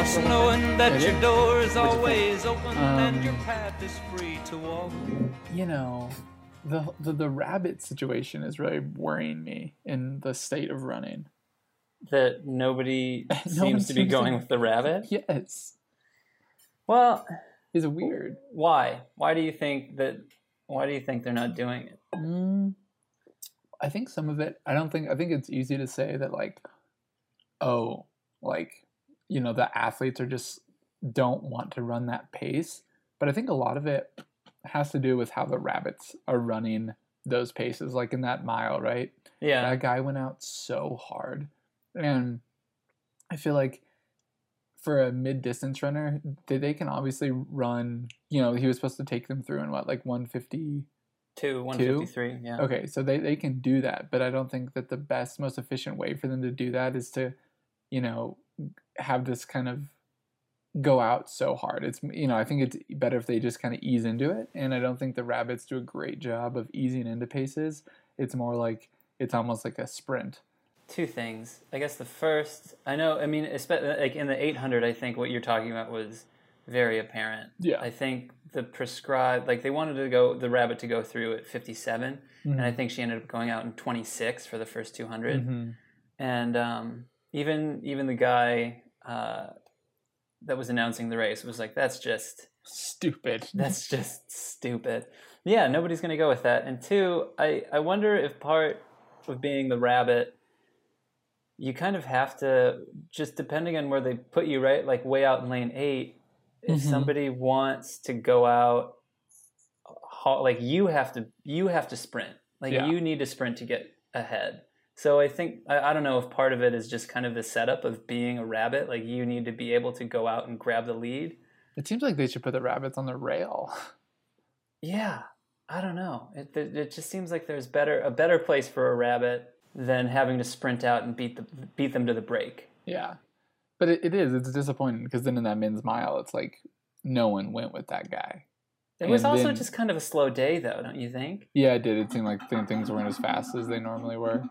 It's knowing that your door is Which is cool. always open and your Um, path is free to walk. you know, the, the the rabbit situation is really worrying me in the state of running. That nobody No one seems to be seems to- going with the rabbit. Yes, Well, is weird. why? Why do you think that? Why do you think they're not doing it? Mm, I think some of it. I don't think. I think it's easy to say that like, oh, like you know, the athletes are just don't want to run that pace. But I think a lot of it has to do with how the rabbits are running those paces, like in that mile, right? Yeah, That guy went out so hard. And I feel like for a mid distance runner, they, they can obviously run, you know, he was supposed to take them through in what, like 150? two one fifty three. Yeah. Okay, so they, they can do that. But I don't think that the best, most efficient way for them to do that is to, you know, have this kind of go out so hard. It's, you know, I think it's better if they just kind of ease into it. And I don't think the rabbits do a great job of easing into paces. It's more like, it's almost like a sprint. Two things. I guess the first, I know. I mean, like in the eight hundred, I think what you're talking about was very apparent. Yeah. I think the prescribed, like they wanted to go the rabbit to go through at fifty seven, and I think she ended up going out in twenty six for the first two hundred. Mhm. and um, even even the guy uh, that was announcing the race was like, "That's just Stupid. that's just stupid." Yeah, nobody's gonna go with that. And two, I I wonder if part of being the rabbit, you kind of have to just depending on where they put you, right? Like way out in lane eight, if Mhm. somebody wants to go out, like you have to you have to sprint. Like Yeah. you need to sprint to get ahead. So I think I, I don't know if part of it is just kind of the setup of being a rabbit. Like you need to be able to go out and grab the lead. It seems like they should put the rabbits on the rail. Yeah, I don't know. It, it, it just seems like there's better a better place for a rabbit than having to sprint out and beat the beat them to the break. Yeah. But it, it is. It's disappointing because then in that men's mile, it's like no one went with that guy. It was And also then- just kind of a slow day, though, don't you think? Yeah, it did. It seemed like things weren't as fast as they normally were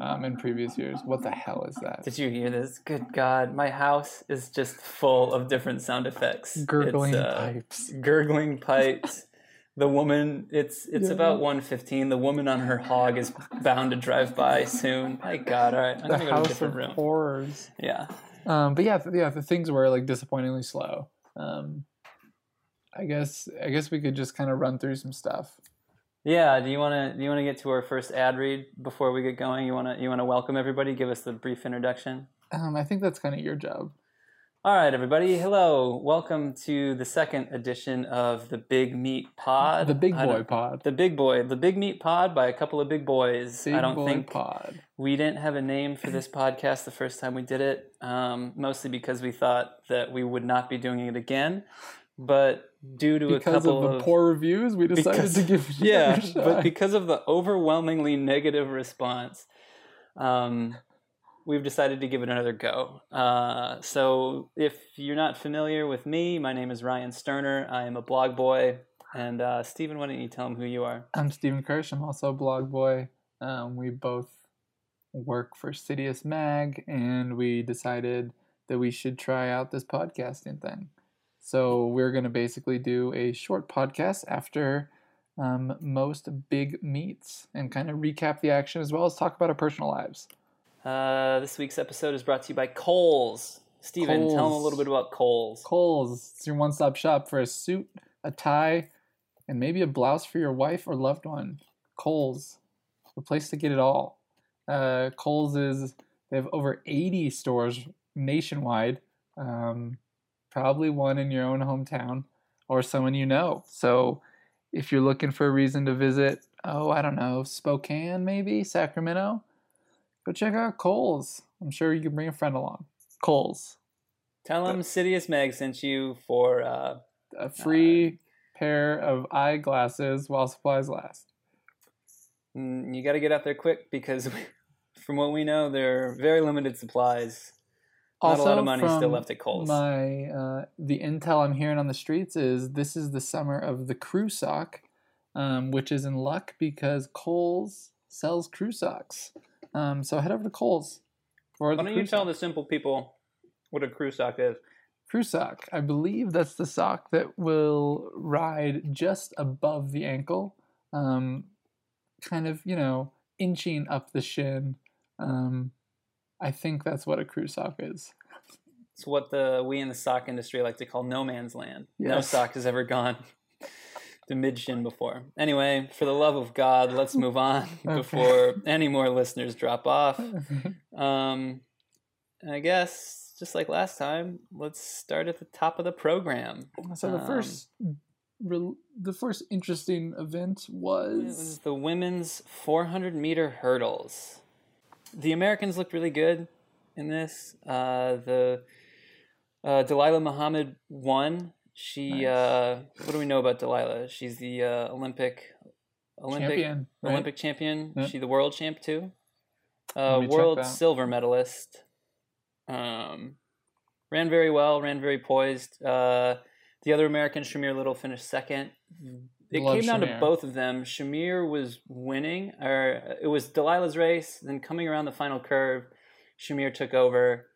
um, in previous years. What the hell is that? Did you hear this? Good God, my house is just full of different sound effects. Gurgling uh, pipes. gurgling pipes. The woman, it's it's Yeah. about one fifteen. The woman on her hog is bound to drive by soon. My God, all right, I'm The gonna go to a different room. horrors. Yeah, Um, but yeah, th- yeah, the things were like disappointingly slow. Um, I guess I guess we could just kind of run through some stuff. yeah. Do you want to do you want to get to our first ad read before we get going? You want to you want to welcome everybody? Give us the brief introduction. Um, I think that's kind of your job. All right, everybody. Hello, welcome to the second edition of the Big Meat Pod. the big boy pod. The big boy, the big meat pod by a couple of big boys. Big I don't boy think pod. we didn't have a name for this podcast the first time we did it, um, mostly because we thought that we would not be doing it again. But due to a Because couple of the poor reviews, we decided because- to give yeah, but because of the overwhelmingly negative response, um, we've decided to give it another go. Uh, so if you're not familiar with me, my name is Ryan Sterner. I am a blog boy. And uh, Stephen, why don't you tell them who you are? I'm Stephen Kersh. I'm also a blog boy. Um, we both work for Citius Mag, and we decided that we should try out this podcasting thing. So we're going to basically do a short podcast after um, most big meets and kind of recap the action as well as talk about our personal lives. Uh, this week's episode is brought to you by Kohl's. Stephen, tell them a little bit about Coles. Kohl's, it's your one stop shop for a suit, a tie, and maybe a blouse for your wife or loved one. Kohl's, the place to get it all. Uh, Kohl's is, they have over 80 stores nationwide, um, probably one in your own hometown or someone you know. So if you're looking for a reason to visit, oh, I don't know, Spokane maybe, Sacramento, go check out Kohl's. I'm sure you can bring a friend along. Kohl's. Tell them Citius Mag sent you for uh, a free pair of eyeglasses while supplies last. mm, you got to get out there quick because from what we know, there are very limited supplies. Not a lot of money still left at Kohl's. My uh, the intel I'm hearing on the streets is this is the summer of the crew sock, um, which is in luck because Kohl's sells crew socks. Um, so head over to Kohl's for Why don't you tell the simple people what a crew sock is? crew sock. I believe that's the sock that will ride just above the ankle, um, kind of, you know, inching up the shin. Um, I think that's what a crew sock is. It's what the we in the sock industry like to call no man's land. No sock has ever gone to mid shin before. Anyway, for the love of God, let's move on Okay. before any more listeners drop off. Um, I guess just like last time, let's start at the top of the program. so the Um, first, the first interesting event was was the women's 400 meter hurdles. The Americans looked really good in this. Uh, the uh, Dalilah Muhammad won. She. Nice. Uh, what do we know about Dalilah? She's the uh, Olympic Olympic champion. right? Olympic champion. Yep. She the world champ too. Uh, world silver medalist. Um, ran very well. Ran very poised. Uh, the other American, Shamier Little, finished second. It Love came down to both of them. Shamier was winning, or it was Dalilah's race. Then coming around the final curve, Shamier took over,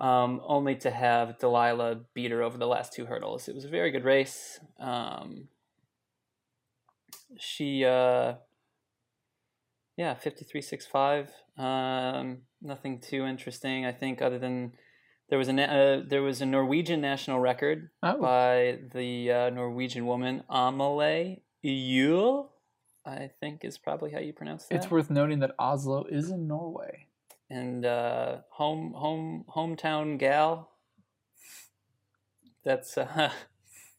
um, only to have Dalilah beat her over the last two hurdles. It was a very good race. Um, she, uh, yeah, fifty three six five. Um, nothing too interesting, I think, other than there was a uh, there was a Norwegian national record Oh, by the uh, Norwegian woman Amalie Iuel. I think is probably how you pronounce that. it's worth noting that Oslo is in Norway. and uh, home home hometown gal. That's uh,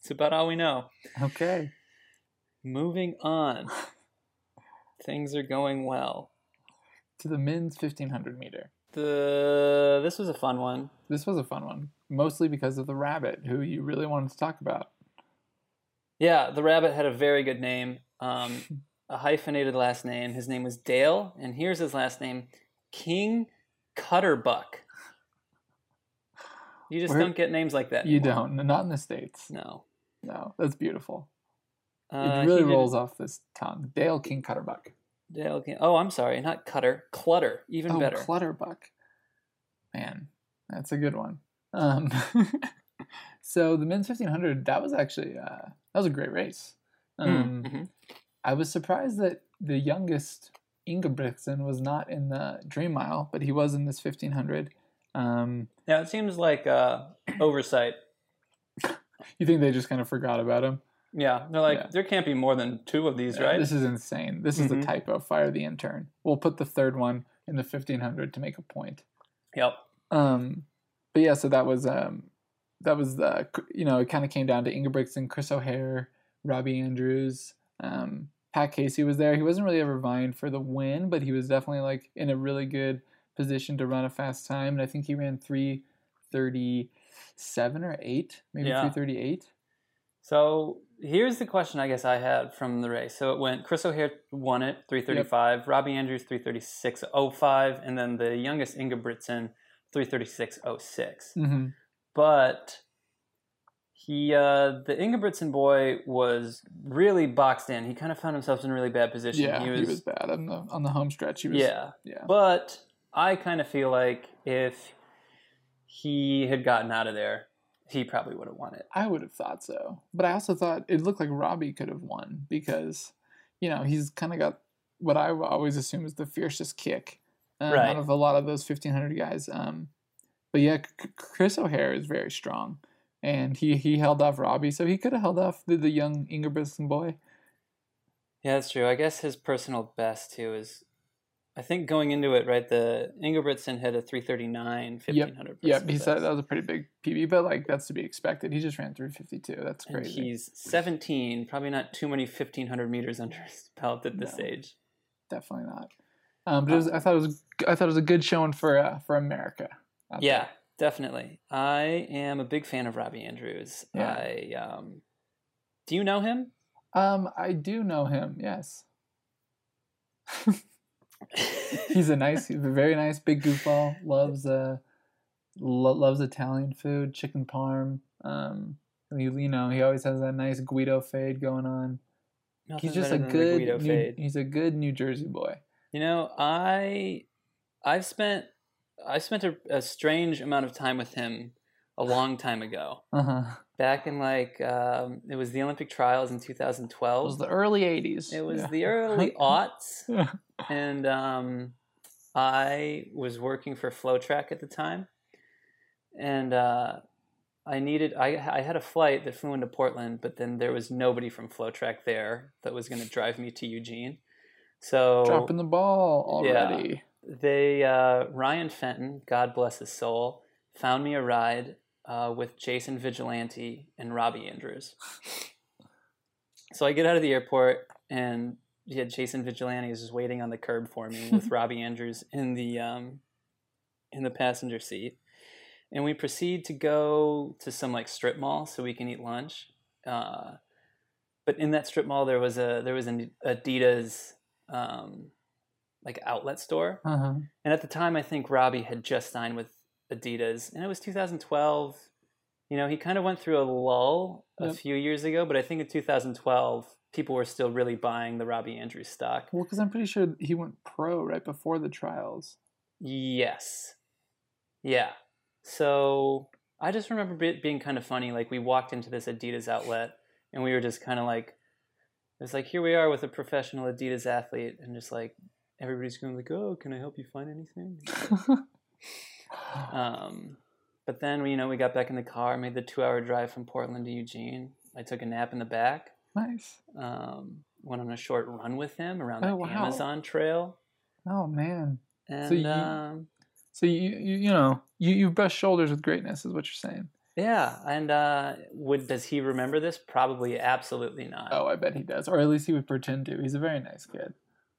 that's about all we know. Okay. Moving on, things are going well. To the men's 1500 meter. The this was a fun one. This was a fun one, mostly because of the rabbit, who you really wanted to talk about. Yeah, the rabbit had a very good name, um, a hyphenated last name. His name was Dale, and here's his last name: King Cutterbuck. You just Where- don't get names like that. You don't, not in the States. No. No, that's beautiful. Uh, it he really did- rolls off this tongue. Dale King Cutterbuck. Dale. Oh, I'm sorry, not Cutter. Clutter, even oh, better. Clutterbuck. Man, that's a good one. Um, so the men's 1500, that was actually uh, that was a great race. Um, Mhm. I was surprised that the youngest Ingebrigtsen was not in the Dream Mile, but he was in this 1500. Um, Yeah, it seems like uh, oversight. you think they just kind of forgot about him? Yeah, they're like Yeah. there can't be more than two of these, Yeah, right? This is insane. This is Mhm. the typo. Fire the intern. We'll put the third one in the 1500 to make a point. Yep. Um, but yeah, so that was um, that was the you know it kind of came down to Ingebrigtsen, Chris O'Hare, Robby Andrews, um, Pat Casey was there. He wasn't really ever vying for the win, but he was definitely like in a really good position to run a fast time, and I think he ran three thirty seven or eight, maybe Yeah. three thirty eight. So here's the question I guess I had from the race. So it went Chris O'Hare won it, 335, Robby Andrews 336.05, and then the youngest Ingebrigtsen 336.06. Mm-hmm. But he uh the Ingebrigtsen boy was really boxed in. He kind of found himself in a really bad position. Yeah, he was, bad on the on the home stretch. He was, yeah. yeah. But I kind of feel like if he had gotten out of there, he probably would have won it. I would have thought so. But I also thought it looked like Robby could have won because, you know, he's kind of got what I always assume is the fiercest kick um, Right. out of a lot of those 1500 guys. Um, but yeah, C- Chris O'Hare is very strong. And he, he held off Robby, so he could have held off the, the young Ingebrigtsen boy. Yeah, that's true. I guess his personal best too is, I think going into it, right? The Ingebrigtsen hit a 339 1500. Yeah, personal he said that was a pretty big PB, but like that's to be expected. He just ran 352. That's And crazy. he's 17, probably not too many 1500 meters under his belt at this No. age. Definitely not. Um, but it was, I thought it was I thought it was a good showing for uh, for America. Yeah, there. definitely. I am a big fan of Robby Andrews. Yeah. I um, do you know him? Um, I do know him. Yes, he's a nice, very nice big goofball. Loves uh, lo- loves Italian food, chicken parm. Um, you, you know, he always has that nice Guido fade going on. Nothing he's just a better than the good, New, fade. he's a good New Jersey boy. You know, I I've spent I spent a, a strange amount of time with him a long time ago. Uh huh. Back in like um, it was the Olympic trials in 2012. It was the early '80s. It was Yeah. the early aughts, Yeah. And um, I was working for FloTrack at the time, and uh, I needed I I had a flight that flew into Portland, but then there was nobody from FloTrack there that was going to drive me to Eugene. So Dropping the ball already. Yeah. they uh, Ryan Fenton, God bless his soul, found me a ride uh, with Jason Vigilante and Robby Andrews. so I get out of the airport and yeah, Jason Vigilante is just waiting on the curb for me with Robby Andrews in the um, in the passenger seat, and we proceed to go to some like strip mall so we can eat lunch. Uh, but in that strip mall, there was a there was an Adidas um, like outlet store, Uh huh. and at the time, I think Robby had just signed with Adidas, and it was 2012. You know, he kind of went through a lull a Yep. few years ago, but I think in 2012, people were still really buying the Robby Andrews stock. Well, because I'm pretty sure he went pro right before the trials. Yes. Yeah. So I just remember it being kind of funny. Like, we walked into this Adidas outlet, and we were just kind of like, it was like, here we are with a professional Adidas athlete, and just like, everybody's going like, oh, can I help you find anything? Um, but then you know we got back in the car, made the two-hour drive from Portland to Eugene. I took a nap in the back. Nice. Um, went on a short run with him around the Oh, wow. Amazon Trail, Oh man. and you- um, So you you, you know you you brush shoulders with greatness is what you're saying. yeah. And uh, would does he remember this? Probably, absolutely not. Oh, I bet he does, or at least he would pretend to. He's a very nice kid.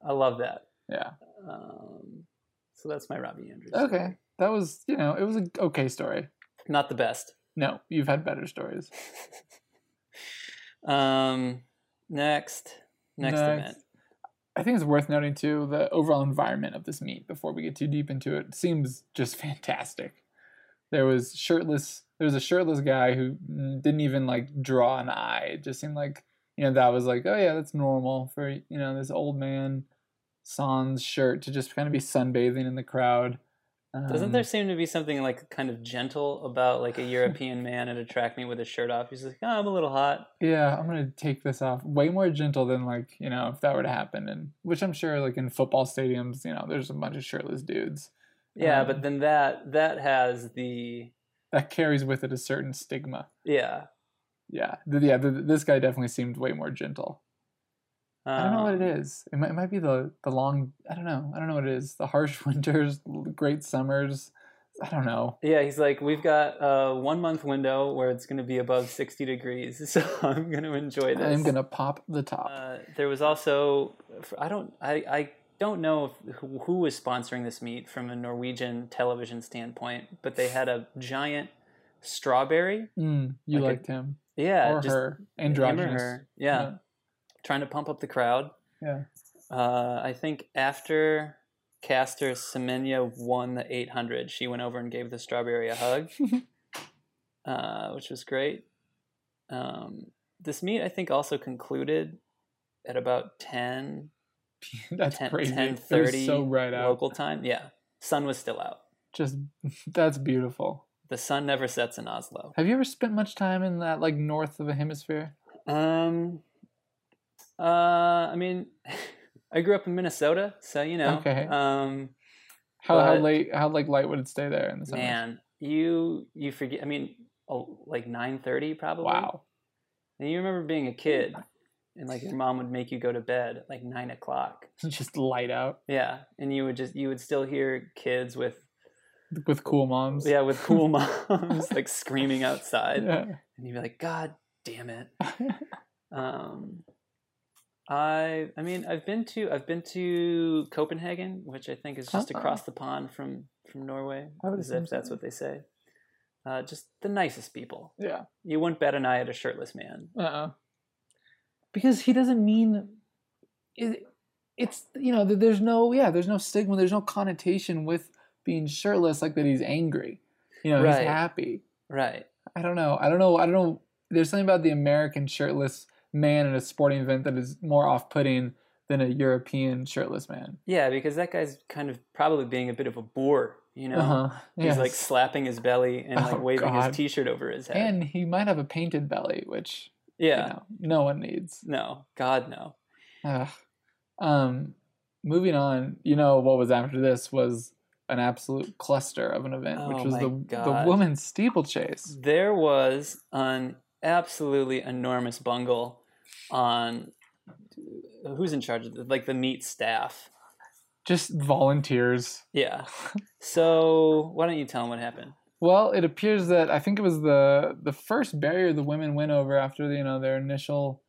I love that. Yeah. Um, so that's my Robby Andrews. Okay. story. That was you know it was an okay story. not the best. No, you've had better stories. um, next, next, event. I think it's worth noting too the overall environment of this meet before we get too deep into it seems just fantastic. There was shirtless. There was a shirtless guy who mm, didn't even like draw an eye. It just seemed like you know that was like oh yeah that's normal for you know this old man sans shirt to just kind of be sunbathing in the crowd. Doesn't Um, there seem to be something like kind of gentle about like a European man at a track meet with his shirt off? He's like, oh, I'm a little hot. Yeah, I'm gonna take this off. Way more gentle than like you know if that were to happen, and which I'm sure like in football stadiums, you know, there's a bunch of shirtless dudes. Yeah, Um, but then that that has the That carries with it a certain stigma. yeah. Yeah, yeah. th- this guy definitely seemed way more gentle. I don't know what it um. It might, it might be the the long. I don't know. I don't know what it is. The harsh winters, great summers. I don't know. Yeah, he's like, we've got a one month window where it's going to be above sixty degrees, so I'm going to enjoy this. I'm gonna pop the top. Uh, there was also I don't I, I don't know if, who, who was sponsoring this meet from a Norwegian television standpoint, but they had a giant strawberry. Mm, you like a- liked him Yeah, or just her? Androgynous. her. Yeah, trying to pump up the crowd. Yeah. Uh, I think after Caster Semenya won the 800, she went over and gave the strawberry a hug, uh, which was great. Um, this meet, I think, also concluded at about 10 That's 10, crazy. 10 30 so right out. local time. Yeah, sun was still out. Just that's beautiful. The sun never sets in Oslo. Have you ever spent much time in that like north of a hemisphere? Um, uh, I mean, I grew up in Minnesota, so you know. Okay. Um, How how late how like light would it stay there in the summer? man, you you forget. I mean, oh, like nine thirty probably. Wow. And you remember being a kid, and like your mom would make you go to bed at like nine o'clock. Just light out Yeah, and you would just you would still hear kids with with cool moms. yeah with cool moms like screaming outside, Yeah. and you'd be like, God damn it. Um, I I mean I've been to I've been to Copenhagen, which I think is just Oh. across the pond from from Norway. I would as assume if that's what they say. Uh, just the nicest people. yeah. You wouldn't bet an eye at a shirtless man. Uh-uh. Because he doesn't mean it, it's you know there's no yeah there's no stigma there's no connotation with being shirtless like that he's angry you know Right. he's happy Right. I don't know I don't know I don't know there's something about the American shirtless man at a sporting event that is more off-putting than a European shirtless man Yeah, because that guy's kind of probably being a bit of a bore You know, Uh-huh. he's like slapping his belly and like Oh, waving God. his t-shirt over his head. and he might have a painted belly, which yeah, you know, no one needs. no, God no. Ugh. Um, moving on, you know what was after this was an absolute cluster of an event, which Oh was my the the women's steeplechase. There was an absolutely enormous bungle on who's in charge of the, like the meet staff. Just volunteers. Yeah. So why don't you tell them what happened? Well, it appears that I think it was the the first barrier the women went over after you know their initial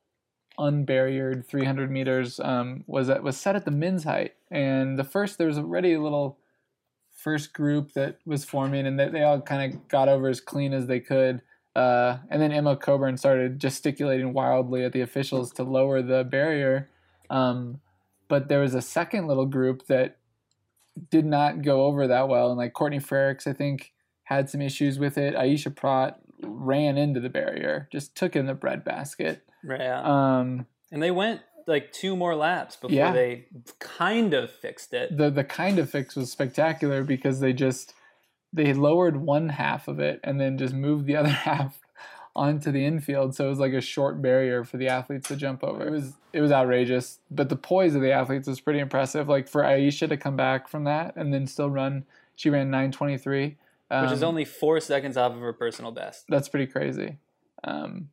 unbarriered 300 meters um, was that was set at the men's height, and the first there was already a little first group that was forming, and they, they all kind of got over as clean as they could. Uh, and then Emma Coburn started gesticulating wildly at the officials to lower the barrier. Um, but there was a second little group that did not go over that well, and like Courtney Frerichs, I think, had some issues with it. Aisha Praught ran into the barrier, just took in the breadbasket. Yeah. Um, and they went like two more laps before Yeah. they kind of fixed it. the the kind of fix was spectacular because they just they lowered one half of it and then just moved the other half onto the infield. So it was like a short barrier for the athletes to jump over. It was it was outrageous. But the poise of the athletes was pretty impressive. Like for aisha to come back from that and then still run she ran 923 um, which is only four seconds off of her personal best. that's pretty crazy. Um,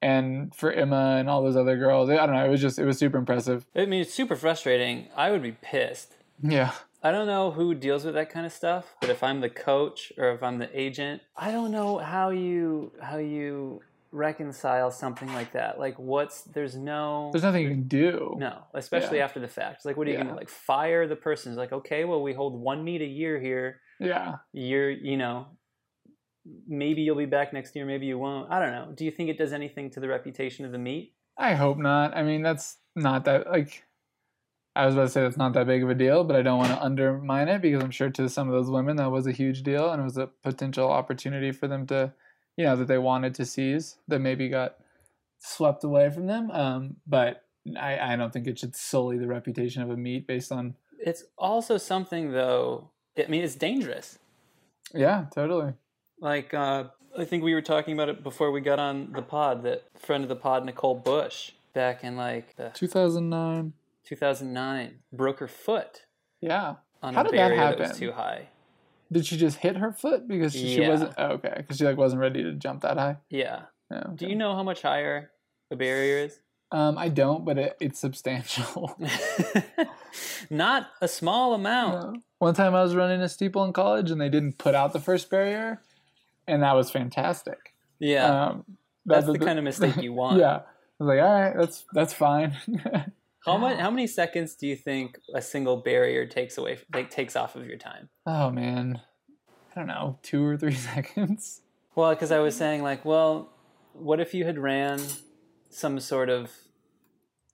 and for emma and all those other girls i don't know it was just it was super impressive. I mean, it's super frustrating. I would be pissed. yeah I don't know who deals with that kind of stuff, but if I'm the coach or if I'm the agent, I don't know how you how you reconcile something like that. Like, what's there's no there's nothing you can do no, especially Yeah. after the fact. Like, what are you Yeah. gonna like fire the person? It's like, okay, well, we hold one meet a year here. yeah You're, you know, maybe you'll be back next year, maybe you won't. I don't know. Do you think it does anything to the reputation of the meet? I hope not. I mean, that's not that like I was about to say that's not that big of a deal, but I don't want to undermine it because I'm sure to some of those women that was a huge deal and it was a potential opportunity for them to, you know, that they wanted to seize that maybe got swept away from them. Um, but I, I don't think it should sully the reputation of a meet based on It's also something though. I mean, it's dangerous. yeah, totally. Like uh, I think we were talking about it before we got on the pod. That friend of the pod, Nicole Bush, back in like the 2009. 2009, broke her foot Yeah. on How a did that barrier that, was happen? too high. Did she just hit her foot because she, she wasn't oh, okay because she like wasn't ready to jump that high? Yeah. Yeah, Do you know how much higher a barrier is? Um, I don't, but it, it's substantial. Not a small amount. Yeah. One time I was running a steeple in college and they didn't put out the first barrier, and that was fantastic. Yeah. Um, That's that- the kind of mistake you want. Yeah, I was like, all right, that's that's fine. How much? How many seconds do you think a single barrier takes away? Like takes off of your time? oh man, I don't know, two or three seconds. Well, because I was saying like, well, what if you had ran some sort of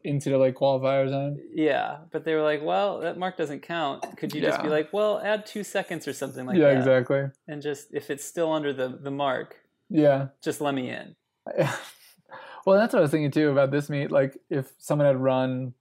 Into the like qualifier zone. yeah, but they were like, well, that mark doesn't count. Could you just be like, well, add two seconds or something like yeah, that, Yeah, exactly. and just if it's still under the the mark, Yeah. just let me in. well, that's what I was thinking too about this meet. Like, if someone had run,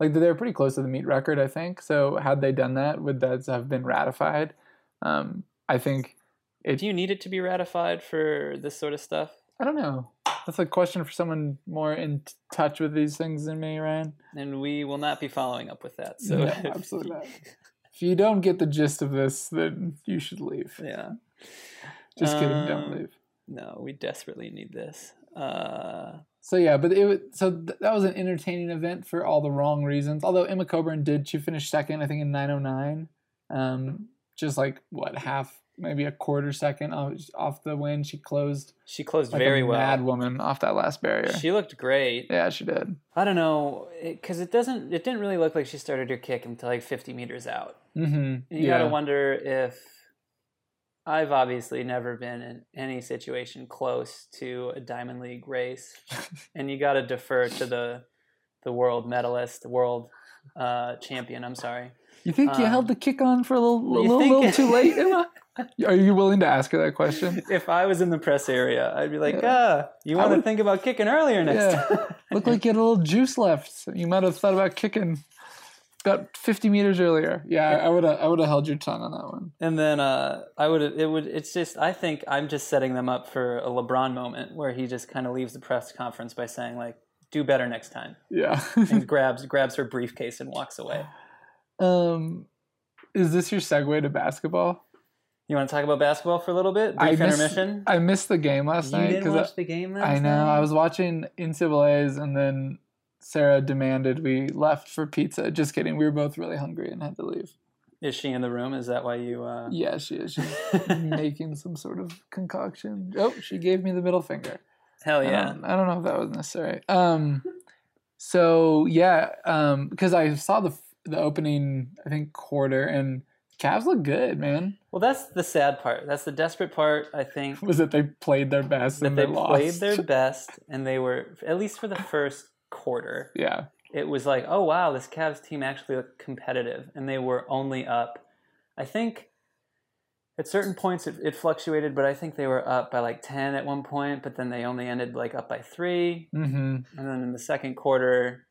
like they were pretty close to the meet record, I think. So, had they done that, would that have been ratified? Um, I think it. Do you need it to be ratified for this sort of stuff? I don't know. That's a question for someone more in t- touch with these things than me, Ryan. And we will not be following up with that. So No, absolutely not. If you don't get the gist of this, then you should leave. Yeah. Just kidding, don't Um, leave. No, we desperately need this. Uh, So yeah, but it was, so th- that was an entertaining event for all the wrong reasons. Although Emma Coburn did, she finished second, I think in 909, um, just like what half, maybe a quarter second off, off the win. She closed she closed like very a well. mad woman off that last barrier. She looked great. yeah, she did. I don't know, because it, doesn't. It didn't really look like she started her kick until like 50 meters out. Mm-hmm. You yeah. gotta wonder if I've obviously never been in any situation close to a Diamond League race, and you gotta defer to the the world medalist, the world uh, champion. I'm sorry. You think you um, held the kick on for a little, little, think- little too late, Emma? Are you willing to ask her that question? If I was in the press area, I'd be like, Yeah. ah, you want to think about kicking earlier next Yeah. time. Looked like you had a little juice left. You might have thought about kicking. About 50 meters earlier. Yeah, I would have I would have held your tongue on that one. And then uh, I would it would it's just I think I'm just setting them up for a LeBron moment where he just kind of leaves the press conference by saying like do better next time Yeah. and grabs grabs her briefcase and walks away. um, is this your segue to basketball? You want to talk about basketball for a little bit? I missed- intermission. I missed the game last you night didn't because watch the game last night. I know night? I was watching NCAA's and then Sarah demanded we left for pizza. Just kidding. We were both really hungry and had to leave. Is she in the room? Is that why you? Uh... Yeah, she is. She's making some sort of concoction. Oh, she gave me the middle finger. Hell yeah! don't, I don't know if that was necessary. Um, so yeah, um, because I saw the the opening, I think quarter, and Cavs look good, man. Well, that's the sad part. That's the desperate part. I think Was that they played their best that and they they, played lost? their best, and they were at least for the first quarter. yeah, It was like, oh wow, this Cavs team actually looked competitive, and they were only up. I think at certain points it, it fluctuated, but I think they were up by like ten at one point, but then they only ended like up by three, mm-hmm. and then in the second quarter.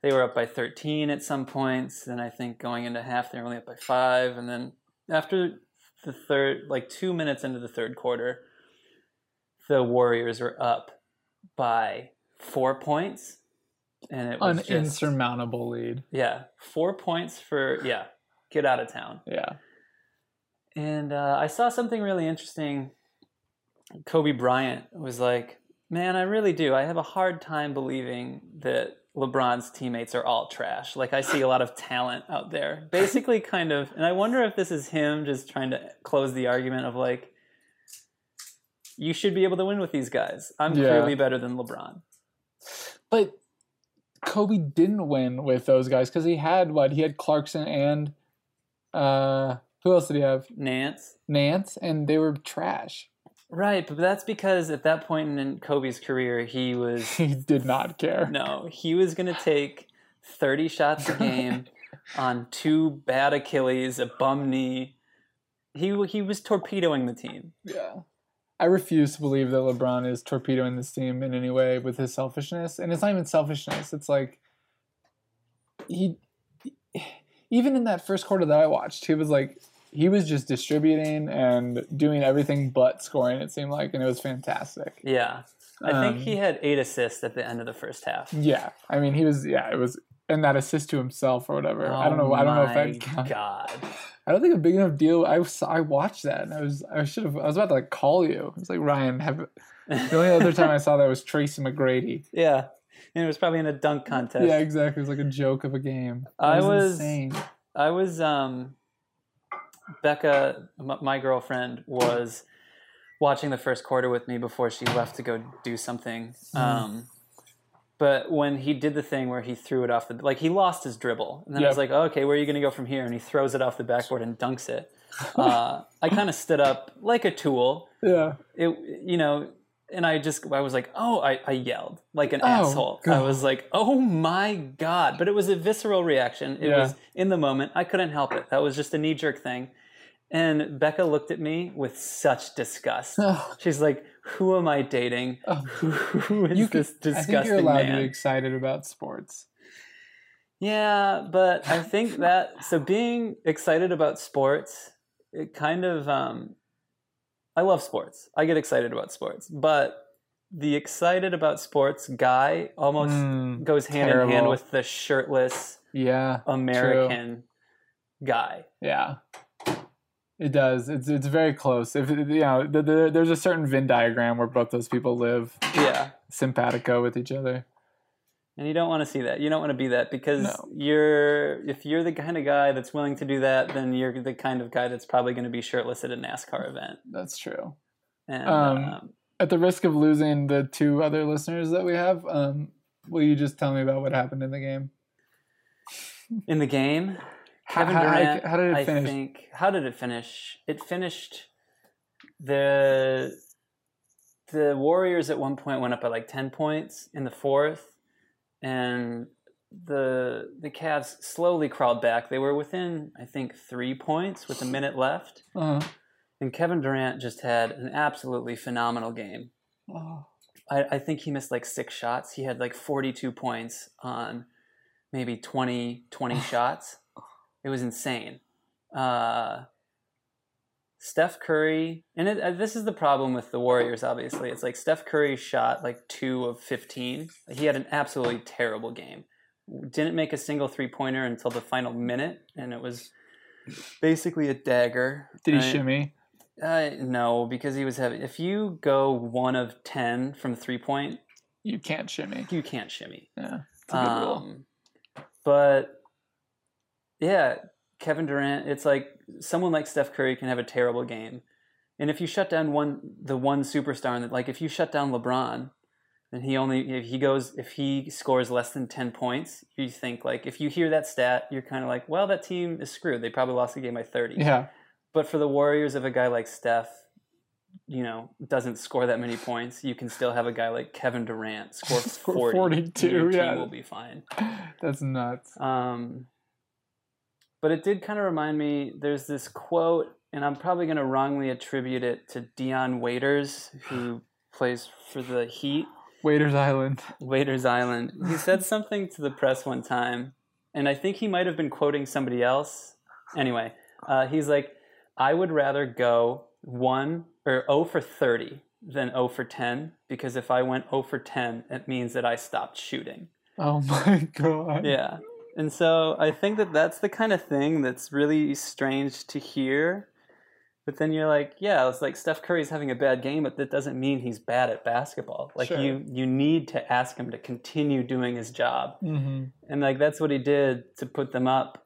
They were up by 13 at some points. Then I think going into half, they were only up by five. And then after the third, like two minutes into the third quarter, the Warriors were up by four points. And it was an just, insurmountable lead. yeah, four points for, yeah, get out of town. Yeah, And uh, I saw something really interesting. Kobe Bryant was like, Man, I really do. I have a hard time believing that LeBron's teammates are all trash. Like, I see a lot of talent out there. Basically, kind of, and I wonder if this is him just trying to close the argument of like, you should be able to win with these guys. I'm Yeah. clearly better than LeBron. but Kobe didn't win with those guys because he had what he had Clarkson and uh, who else did he have? Nance. Nance, and they were trash. Right, but that's because at that point in Kobe's career, he was He did not care. No, he was going to take 30 shots a game on two bad Achilles, a bum knee. He he was torpedoing the team. Yeah. I refuse to believe that LeBron is torpedoing this team in any way with his selfishness. And it's not even selfishness. It's like he even in that first quarter that I watched, he was like he was just distributing and doing everything but scoring, it seemed like, and it was fantastic. Yeah. I think Um, he had 8 assists at the end of the first half. Yeah. I mean he was yeah, it was and that assist to himself or whatever. I don't know. I don't know if Oh my. God. I don't think a big enough deal. I was, I watched that and I was I should have I was about to like call you. I was like Ryan. Have the only other time I saw that was Tracy McGrady. yeah. And it was probably in a dunk contest. Yeah, exactly. It was like a joke of a game. It I was- insane. I was um Becca m- my girlfriend was watching the first quarter with me before she left to go do something. Mhm. Um but when he did the thing where he threw it off the like he lost his dribble and then I was Yep. like, "Okay, where are you going to go from here?" and he throws it off the backboard and dunks it. Uh, I kind of stood up like a tool. Yeah. It you know, and I just I was like, "Oh, I, I yelled like an Oh, asshole." I was like, "Oh my god." But it was a visceral reaction. It Yeah. was in the moment. I couldn't help it. That was just a knee jerk thing. And Becca looked at me with such disgust. Oh, She's like, "Who am I dating? oh. Who, is You can, this I think you're allowed man?" to be excited about sports. Yeah, but I think that so being excited about sports, it kind of um I love sports. I get excited about sports, but the excited about sports guy almost Mm, goes hand in hand with the shirtless yeah. American guy. Yeah. It does. It's it's very close. If you know, the, the, there's a certain Venn diagram where both those people live Yeah. simpatico with each other. And you don't want to see that. You don't want to be that because No. you're if you're the kind of guy that's willing to do that, then you're the kind of guy that's probably going to be shirtless at a NASCAR event. That's true. And Um, um, At the risk of losing the two other listeners that we have, um, will you just tell me about what happened in the game? in the game, Kevin how- Durant, how did it I finish? think. How did it finish? It finished the the Warriors at one point went up by like ten points in the fourth, and the the Cavs slowly crawled back. They were within I think three points with a minute left, Uh, and Kevin Durant just had an absolutely phenomenal game. oh, I, I think he missed like six shots. He had like 42 points on maybe 20, 20 shots. It was insane. Uh, Steph Curry, and it, uh, this is the problem with the Warriors. Obviously, it's like Steph Curry shot like two of fifteen. He had an absolutely terrible game. Didn't make a single three pointer until the final minute, and it was basically a dagger. Did he right? shimmy? Uh, no, because he was having. If you go one of ten from three point, You can't shimmy. you can't shimmy. Yeah, it's a good rule. Um, but yeah, Kevin Durant, it's like someone like Steph Curry can have a terrible game. And if you shut down one the one superstar and like if you shut down LeBron and he only if he goes if he scores less than 10 points, you think like if you hear that stat, you're kind of like, well, that team is screwed. They probably lost the game by 30. Yeah, But for the Warriors if a guy like Steph you know, doesn't score that many points, you can still have a guy like Kevin Durant score Score 40. 42, your team yeah. will be fine. that's nuts. Um, but it did kind of remind me. There's this quote, and I'm probably going to wrongly attribute it to Dion Waiters, who plays for the Heat, Waiters Island. Waiters Island. He said something to the press one time, and I think he might have been quoting somebody else. Anyway, uh, he's like, "I would rather go one or 0 for 30 than 0 for 10 because if I went 0 for 10, it means that I stopped shooting." Oh my god. Yeah. And so I think that that's the kind of thing that's really strange to hear. But then you're like, yeah, it's like Steph Curry's having a bad game, but that doesn't mean he's bad at basketball. Like Sure. you you need to ask him to continue doing his job. hmm And like that's what he did to put them up,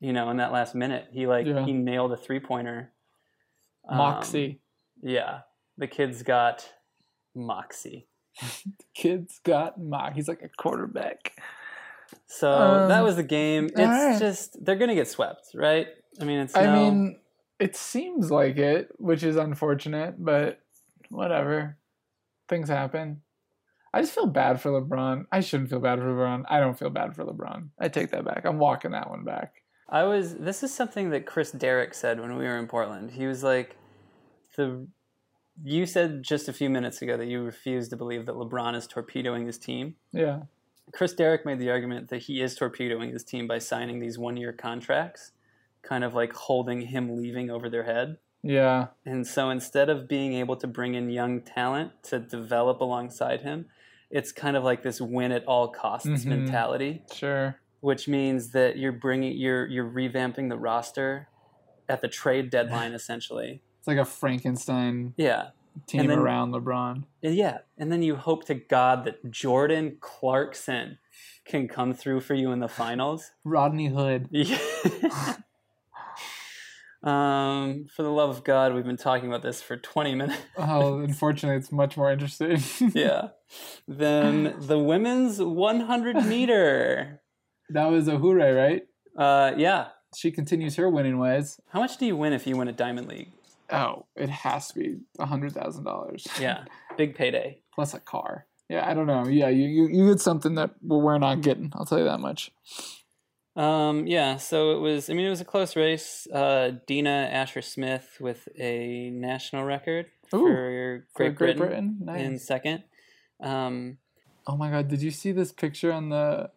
you know, in that last minute. He like Yeah. he nailed a three pointer. Moxie. yeah. The kid's got moxie. The kids got mock. He's like a quarterback. So Um, that was the game. It's alright. just they're gonna get swept, right? I mean, it's I no- mean, it seems like it, which is unfortunate, but whatever. Things happen. I just feel bad for LeBron. I shouldn't feel bad for LeBron. I don't feel bad for LeBron. I take that back. I'm walking that one back. I was. This is something that Chris Derrick said when we were in Portland. He was like, "the." You said just a few minutes ago that you refuse to believe that LeBron is torpedoing his team. Yeah. Chris Derrick made the argument that he is torpedoing his team by signing these one-year contracts, kind of like holding him leaving over their head. Yeah. And so instead of being able to bring in young talent to develop alongside him, it's kind of like this win at all costs Mhm. mentality Sure. which means that you're bringing you're you're revamping the roster at the trade deadline essentially. It's like a Frankenstein Yeah. Team And then- around LeBron. Yeah, and then you hope to God that Jordan Clarkson can come through for you in the finals. Rodney Hood. Yeah. um, for the love of God, we've been talking about this for 20 minutes. Oh, unfortunately, it's much more interesting. yeah. Then the women's 100 meter. that was Ahouré, right? Uh, yeah. She continues her winning ways. How much do you win if you win a diamond league? Oh, it has to be a hundred thousand dollars. Yeah, big payday. plus a car. Yeah, I don't know. Yeah, you, you you get something that we're not getting. I'll tell you that much. Um, yeah, so it was. I mean, it was a close race. Uh, Dina Asher Smith with a national record Ooh, for For Great, Great Britain, Britain, in second. Um, Oh my God, did you see this picture on the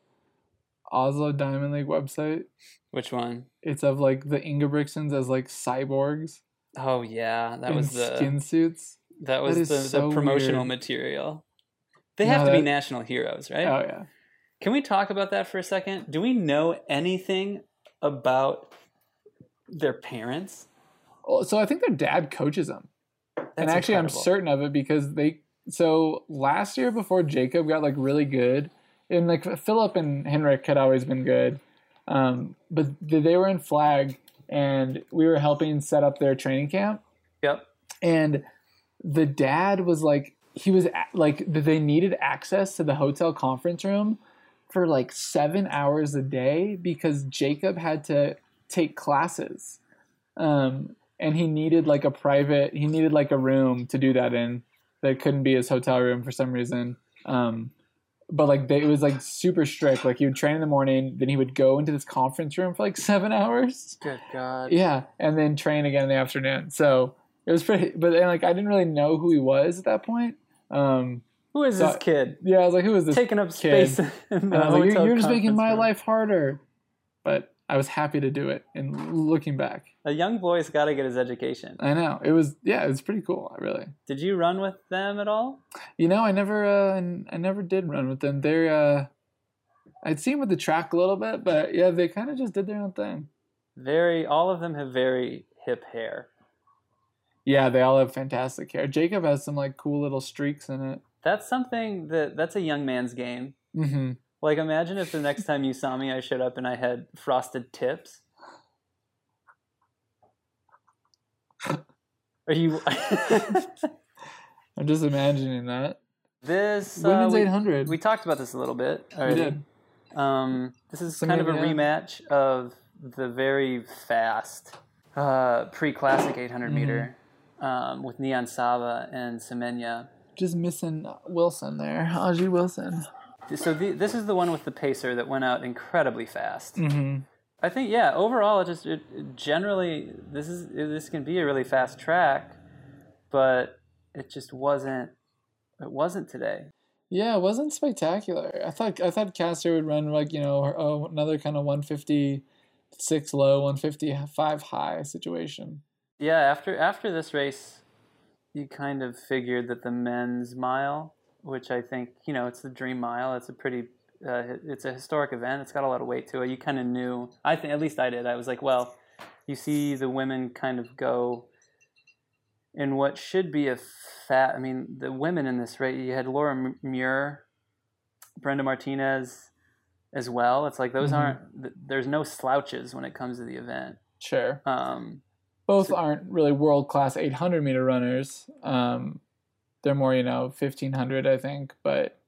Oslo Diamond League website? which one? It's of like the Ingebrigtsens as like cyborgs Oh yeah, that was the skin suits. that was is the, so the promotional weird. material. They No, have to be national heroes, right? Oh yeah. Can we talk about that for a second? Do we know anything about their parents? Oh, So I think their dad coaches them. and actually incredible. i'm certain of it because they so last year before jakob got like really good and like filip and henrik had always been good um, but they were in flag and we were helping set up their training camp. Yep. and the dad was like he was a- like they needed access to the hotel conference room for like seven hours a day because jakob had to take classes. Um, and he needed like a private he needed like a room to do that in that couldn't be his hotel room for some reason. Um, but like they, it was like super strict like he would train in the morning then he would go into this conference room for like seven hours Good God. yeah, and then train again in the afternoon. So it was pretty, but then, like I didn't really know who he was at that point. Um, Who is So- this kid Yeah, I was like, who is this? taking up kid. space in And I was like, you're, you're just making my room? life harder. But I was happy to do it. And looking back, A young boy's got to get his education. I know it was yeah, it was pretty cool. Really, Did you run with them at all? you know, I never uh, I never did run with them. They're uh, I'd seen with the track a little bit, but yeah, they kind of just did their own thing. Very, all of them have very hip hair. Yeah, they all have fantastic hair. Jakob has some like cool little streaks in it. That's something that that's a young man's game. hmm Like, imagine if the next time you saw me, I showed up and I had frosted tips. Are you? I'm just imagining that. this uh, Women's we, 800. we talked about this a little bit. Already. We did. Um, this is Some kind of a yeah. rematch of the very fast uh, pre-classic 800 Mm-hmm. meter um, with Niyonsaba and Semenya. Just missing Wilson there, Ajeé Wilson. So the, this is the one with the pacer that went out incredibly fast. hmm I think yeah. Overall, it just it, it generally this is this can be a really fast track, but it just wasn't. It wasn't today. Yeah, it wasn't spectacular. I thought I thought Caster would run like you know oh, another kind of 156 low, 155 high situation. Yeah, after after this race, you kind of figured that the men's mile, which I think you know it's the dream mile. It's a pretty, uh, it's a historic event. It's got a lot of weight to it. You kind of knew. I think at least I did. I was like, well, you see the women kind of go in what should be a fat. I mean, the women in this race. You had Laura Muir, Brenda Martinez, as well. It's like those Mhm. aren't. There's no slouches when it comes to the event. Sure. Um, Both So- aren't really world class 800 meter runners. Um, they're more you know 1500 I think, but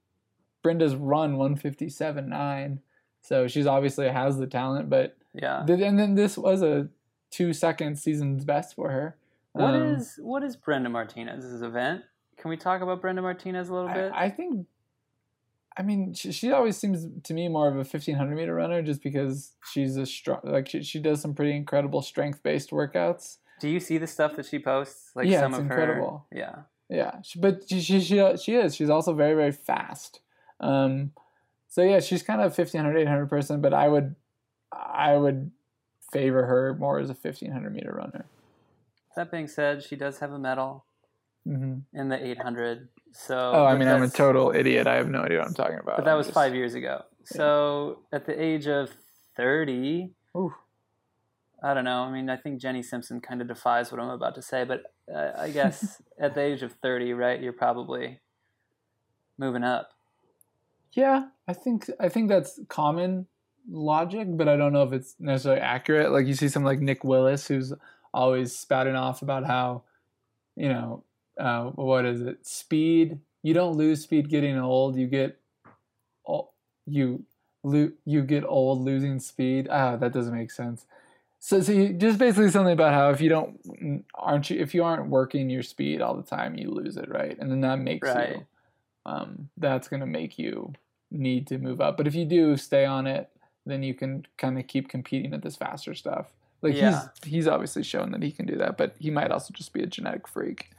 Brenda's run 157.9, so she's obviously has the talent. But yeah. th- and then this was a two second season's best for her. What Um, is what is Brenda Martinez's event? Can we talk about Brenda Martinez a little bit? I, I think, I mean, she, she always seems to me more of a 1500 meter runner just because she's a strong, like she, she does some pretty incredible strength based workouts. Do you see the stuff that she posts? Like Yeah, some it's of incredible. her. Yeah. Yeah, she, but she, she she she is. She's also very very fast. Um, so yeah, she's kind of 1500 800 person, but I would I would favor her more as a 1500 meter runner. That being said, she does have a medal hmm in the 800. So. Oh, I mean, I'm a total idiot. I have no idea what I'm talking about. But that I'm was just- five years ago. So at the age of 30, Oof. I don't know. I mean, I think Jenny Simpson kind of defies what I'm about to say, but uh, I guess at the age of 30, right, you're probably moving up. Yeah, I think I think that's common logic, but I don't know if it's necessarily accurate. Like you see some like Nick Willis who's always spouting off about how, you know, uh, what is it? Speed. You don't lose speed getting old. You get, you you get old losing speed. Ah, that doesn't make sense. So, so you, just basically something about how if you don't aren't you if you aren't working your speed all the time, you lose it, right? And then that makes Right. you um, that's going to make you need to move up. But if you do stay on it, then you can kind of keep competing at this faster stuff. Like Yeah. he's he's obviously shown that he can do that, but he might also just be a genetic freak.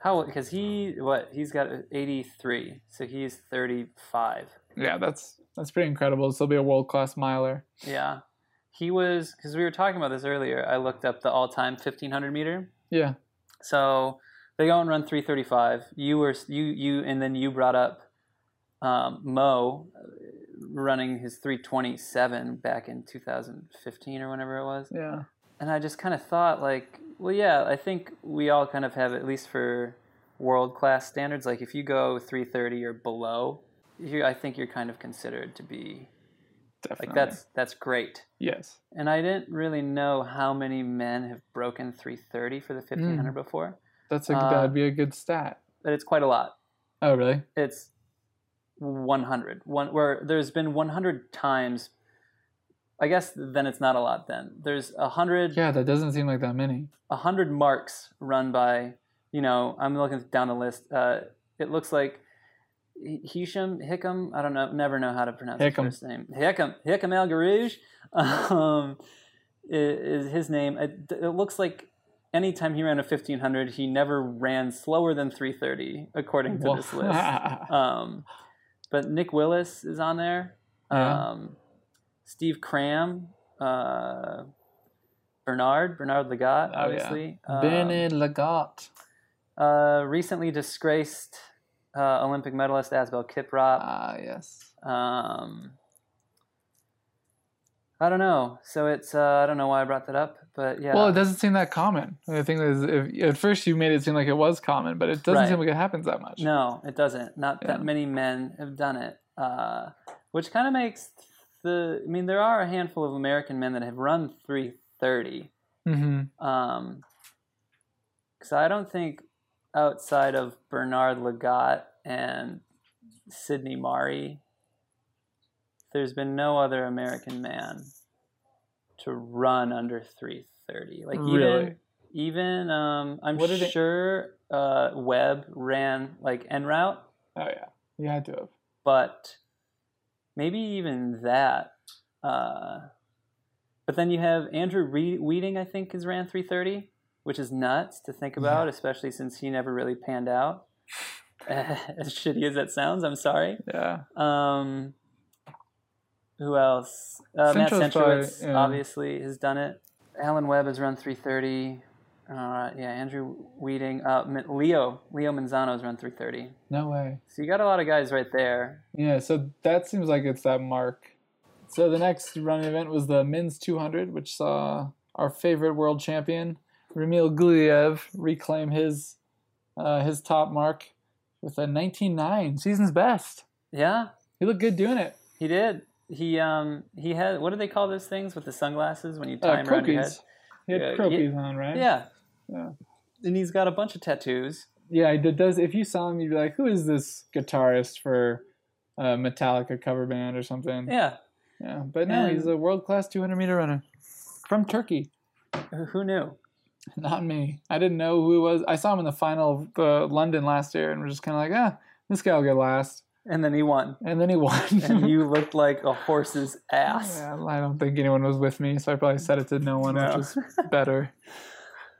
How? Because he what? He's got 83, so he's 35. Yeah, that's that's pretty incredible. So he'll be a world class miler. Yeah, he was because we were talking about this earlier. I looked up the all-time 1500 meter. Yeah, So they go and run 335. You were you you and then you brought up um, Mo uh, running his 327 back in 2015 or whenever it was. yeah, and I just kind of thought like, well, yeah, I think we all kind of have at least for world class standards. Like if you go 330 or below, you, I think you're kind of considered to be definitely. like that's that's great. yes. And I didn't really know how many men have broken 330 for the 1500 before, That's a Uh, that'd be a good stat. but it's quite a lot. Oh, really? It's 100. One where there's been 100 times. I guess then it's not a lot. Then there's a hundred. Yeah, that doesn't seem like that many. a hundred marks run by, you know, I'm looking down the list. Uh, it looks like Hisham Hickam. I don't know, never know how to pronounce Hickam. his first name. Hickam Hickam El Guerrouj, um, is his name. It, it looks like anytime he ran a 1500, he never ran slower than 330, according to this list. Um, but Nick Willis is on there. Yeah. Um, Steve Cram, uh, Bernard, Bernard Lagat, Oh, yeah. obviously. Um, Bernard Lagat. uh, recently disgraced uh, Olympic medalist Asbel Kiprop. Ah, yes. Um, I don't know. So it's uh, I don't know why I brought that up, but yeah. Well, it doesn't seem that common. I think is if at first you made it seem like it was common, but it doesn't Right. seem like it happens that much. No, it doesn't. Not Yeah. that many men have done it, uh, which kind of makes the. I mean, there are a handful of American men that have run 330. Mm-hmm. Um, because I don't think outside of Bernard Lagat and Sydney Maree, there's been no other American man to run under 330. Like even Really? even um, I'm What it- sure uh, Webb ran like en route, Oh yeah, you had to have. but maybe even that. Uh, but then you have Andrew Re- Wheating, I think, has ran 330, which is nuts to think about, especially since he never really panned out. as shitty as that sounds, I'm sorry. Yeah. Um, who else? Uh, Matt Centrowitz yeah. obviously has done it. Alan Webb has run 330. Uh, yeah, Andrew Wheating. Uh, Leo Leo Manzano has run 330. No way. So you got a lot of guys right there. Yeah, so that seems like it's that mark. So the next running event was the men's 200, which saw our favorite world champion Ramil Guliev reclaim his uh, his top mark with a 19.9, season's best. Yeah, He looked good doing it. he did. He um he had what do they call those things with the sunglasses when you tie Uh, 'em around your head? He had Croakies on, right? Yeah. Yeah. And he's got a bunch of tattoos. Yeah, it does. If you saw him, you'd be like, "Who is this guitarist for a Metallica cover band or something?" Yeah. Yeah, but no, And- he's a world class 200 meter runner from Turkey. Who knew? Not me. I didn't know who he was. I saw him in the final of the London last year, and was just kind of like, ah, this guy will get last. And then he won. And then he won. And you looked like a horse's ass. Yeah, I don't think anyone was with me, so I probably said it to no one, No. which is better.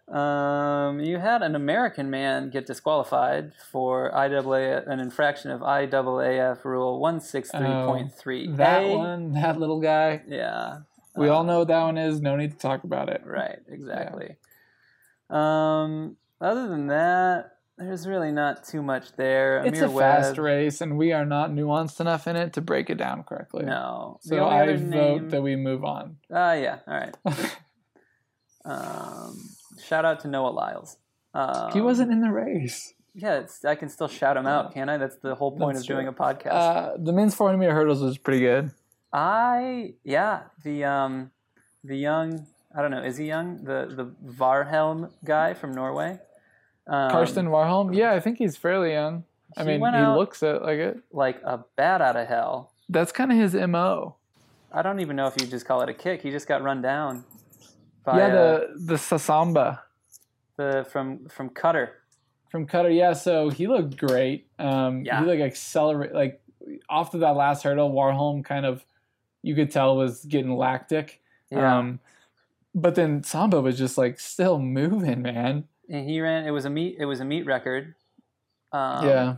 Um, you had an American man get disqualified for IAA, an infraction of IAAF Rule 163.3. That one, that little guy. Yeah. We all Um, know what that one is. No need to talk about it. Right, exactly. Um, other than that, there's really not too much there. It's Amir a fast race, and we are not nuanced enough in it to break it down correctly. No. So I vote name- that we move on. Ah, yeah. All right. Um, shout out to Noah Lyles. Um, he wasn't in the race. Yeah, it's, I can still shout him out, can't I? That's the whole point That's of doing a podcast. Uh, the men's 400 meter hurdles was pretty good. I yeah the um the young I don't know is he young the the Varhelm guy from Norway. Um, Karsten Warholm, yeah, I think he's fairly young. I mean, he looks it like it. like a bat out of hell. That's kind of his mo. I don't even know if you just call it a kick. He just got run down by yeah, uh, the the Sasamba the from from Qatar. from Qatar. Yeah, so he looked great. Um, Yeah. he like accelerate like off of that last hurdle. Warholm kind of you could tell was getting lactic. Yeah, Um, but then Samba was just like still moving, man. and he ran. It was a meet. It was a meet record. Um, yeah,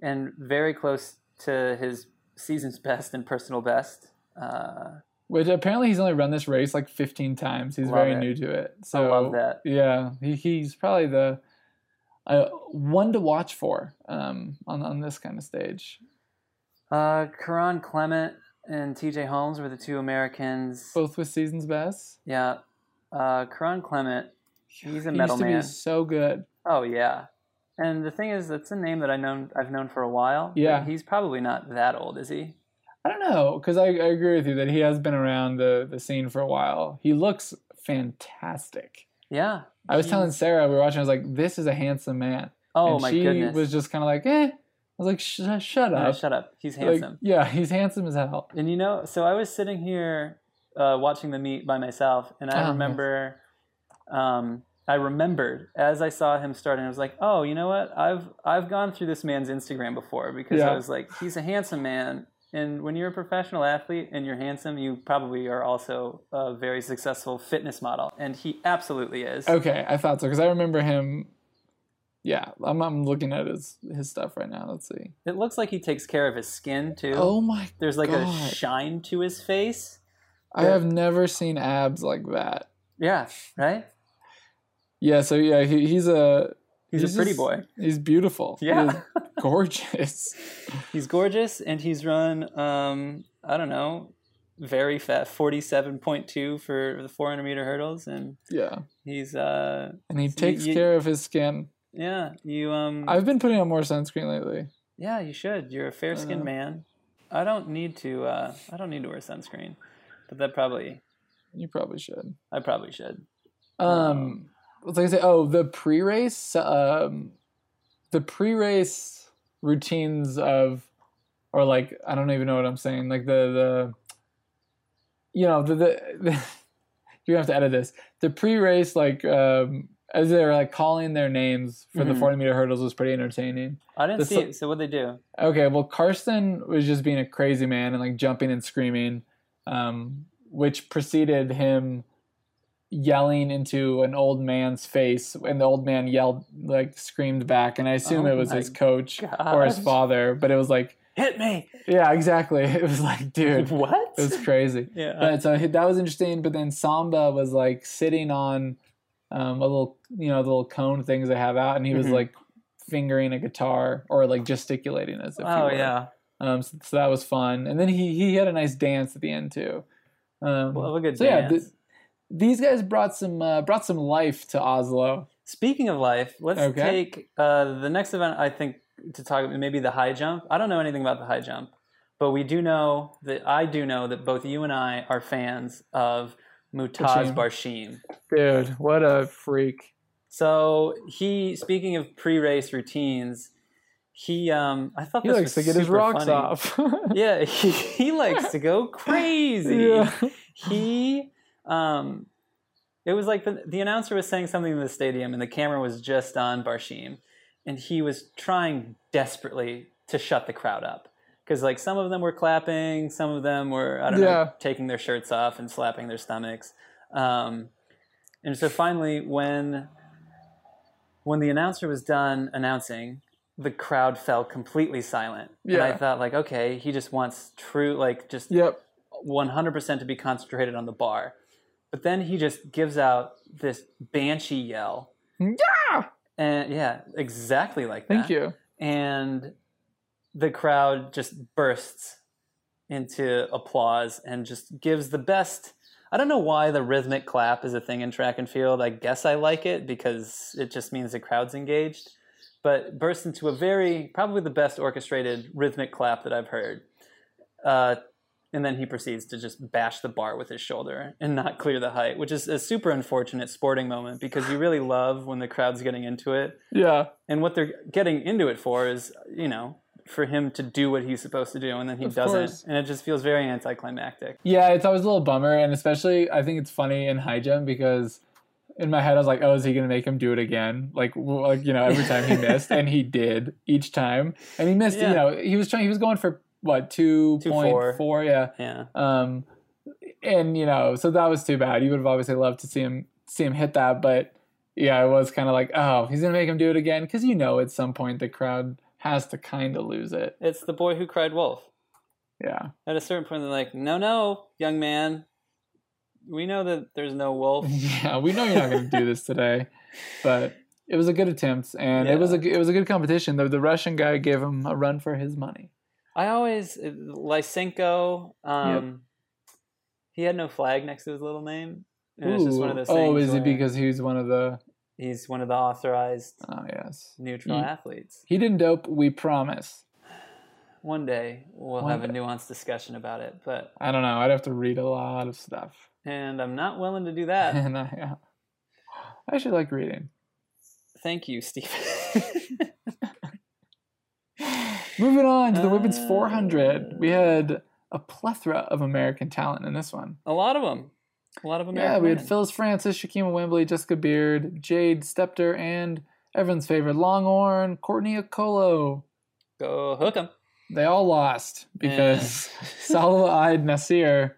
and very close to his season's best and personal best. Uh, which apparently he's only run this race like 15 times. He's very it. new to it. So I love that. Yeah, he, he's probably the uh, one to watch for um, on on this kind of stage. Uh, Kerron Clement and T.J. Holmes were the two Americans. Both with season's best. Yeah, uh, Kerron Clement. He's a he metal used to man. be so good. Oh yeah, and the thing is, that's a name that I known I've known for a while. Yeah. he's probably not that old, is he? I don't know because I, I agree with you that he has been around the the scene for a while. He looks fantastic. Yeah. I was telling Sarah we were watching. I was like, "This is a handsome man." Oh and my she goodness. was just kind of like, "Eh." I was like, Sh- "Shut No, up." shut up. He's Like, handsome. yeah, he's handsome as hell. And you know, so I was sitting here uh, watching the meet by myself, and I Oh, remember, um, I remembered as I saw him starting. I was like, "Oh, you know what? I've I've gone through this man's Instagram before because Yeah. I was like, he's a handsome man, And when you're a professional athlete and you're handsome, you probably are also a very successful fitness model. And he absolutely is. Okay, I thought so because I remember him. Yeah, I'm, I'm looking at his his stuff right now. Let's see. It looks like he takes care of his skin too. Oh my! There's like God. a shine to his face. I have never seen abs like that. Yeah, right? Yeah, so yeah, he, he's a He's, a pretty just- boy. He's beautiful. Yeah. is gorgeous. He's gorgeous and he's run um I don't know, very fast 47.2 for the 400 meter hurdles and Yeah, he's uh and he takes you- care of his skin. yeah, you um I've been putting on more sunscreen lately. yeah, you should. You're a fair-skinned man. I don't need to uh I don't need to wear sunscreen. But that probably You probably should. I probably should. Um, was I say? Oh, the pre-race, um, the pre-race routines of, or like I don't even know what I'm saying. Like the the, you know the the, the you have to edit this. The pre-race like um as they're like calling their names for the Mhm. 40 meter hurdles was pretty entertaining. I didn't The see it. So what they do? Okay, well, Karsten was just being a crazy man and like jumping and screaming, um, which preceded him yelling into an old man's face, and the old man yelled, like, screamed back. And I assume Oh it was his coach or his father, but it was like, Hit me. yeah, exactly. It was like, dude, What? it was crazy. yeah. But so that was interesting. But then Samba was like sitting on um, a little, you know, the little cone things they have out, and he was Mhm. like fingering a guitar or like gesticulating as if. he oh were. yeah. Um, so, so that was fun, and then he he had a nice dance at the end too. Um, Well, a good so yeah, th- these guys brought some uh, brought some life to Oslo. Speaking of life, let's Okay. take uh, the next event. I think to talk about maybe the high jump. I don't know anything about the high jump, but we do know that I do know that both you and I are fans of Mutaz. Barshim. Dude, what a freak! So he, speaking of pre-race routines, he um, I thought He this likes to get his rocks funny. off. Yeah, he, he likes to go crazy. yeah. he um it was like the, the announcer was saying something in the stadium and the camera was just on barshim and he was trying desperately to shut the crowd up because like some of them were clapping some of them were i don't Yeah. know taking their shirts off and slapping their stomachs um, and so finally when when the announcer was done announcing the crowd fell completely silent and i thought like okay he just wants true like just Yep. 100% to be concentrated on the bar. But then he just gives out this banshee yell. Yeah. And yeah, exactly like that. Thank you. And the crowd just bursts into applause and just gives the best. I don't know why the rhythmic clap is a thing in track and field. I guess I like it because it just means the crowd's engaged. But bursts into a very, probably the best orchestrated rhythmic clap that I've heard. Uh, and then he proceeds to just bash the bar with his shoulder and not clear the height, which is a super unfortunate sporting moment because you really love when the crowd's getting into it. Yeah. And what they're getting into it for is, you know, for him to do what he's supposed to do, and then he Of doesn't. course. And it just feels very anticlimactic. Yeah, it's always a little bummer, and especially I think it's funny in high jump because in my head I was like, oh, is he gonna make him do it again? Like, like you know, every time he missed, and he did each time, and he missed. Yeah. You know, he was trying. He was going for what two point four? Yeah. Yeah. Um, and you know, so that was too bad. You would have obviously loved to see him see him hit that, but yeah, it was kind of like, oh, he's gonna make him do it again because you know at some point the crowd has to kind of lose it. It's the boy who cried wolf. Yeah. At a certain point, they're like, no, no, young man. We know that there's no wolf. Yeah, we know you're not going to do this today, but it was a good attempt, and it was a it was a good competition. The the Russian guy gave him a run for his money. I always, Lysenko, um, he had no flag next to his little name. And it's just one of those things. oh, is it because he's one of the? he's one of the authorized Oh yes, neutral Ye- athletes? he didn't dope. We promise. One day we'll One have a nuanced discussion about it, but I don't know. I'd have to read a lot of stuff, and I'm not willing to do that. and I, yeah. I actually like reading. Thank you, Stephen. Moving on to the women's Uh, 400, we had a plethora of American talent in this one. a lot of them. A lot of American yeah, we had women. Phyllis Francis, Shakima Wimbley, Jessica Beard, Jaide Stepter, and everyone's favorite Longhorn, Courtney Okolo. Go hook 'em. They all lost because Salwa Eid Naser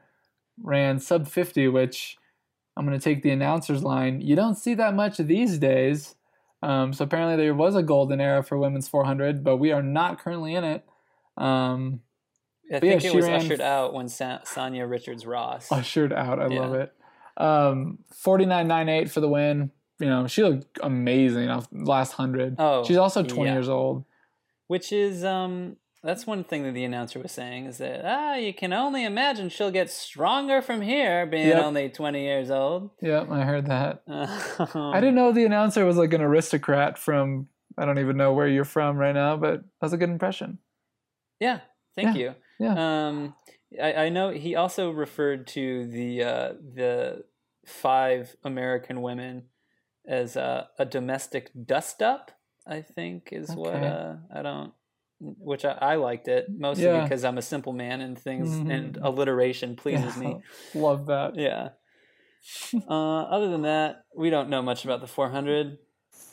ran sub 50, which I'm going to take the announcer's line. You don't see that much these days. Um, so apparently there was a golden era for women's 400, but we are not currently in it. Um, I yeah, think she it was ushered out when Sa- Sanya Richards Ross. ushered out. I love it. Um, 49.98 for the win. You know, she looked amazing off last 100. Oh, She's also 20 yeah. years old. Which is um that's one thing that the announcer was saying is that ah you can only imagine she'll get stronger from here being Yep. only 20 years old. Yep, I heard that. Um, I didn't know the announcer was like an aristocrat from I don't even know where you're from right now, but that's a good impression. Yeah, thank you. yeah. Um, I, I know he also referred to the uh, the five American women as uh, a domestic dust up. I think is what uh, I don't. Which I, I liked it mostly Yeah. because I'm a simple man and things and Mhm. alliteration pleases me. Love that. Yeah. uh, other than that, we don't know much about the 400.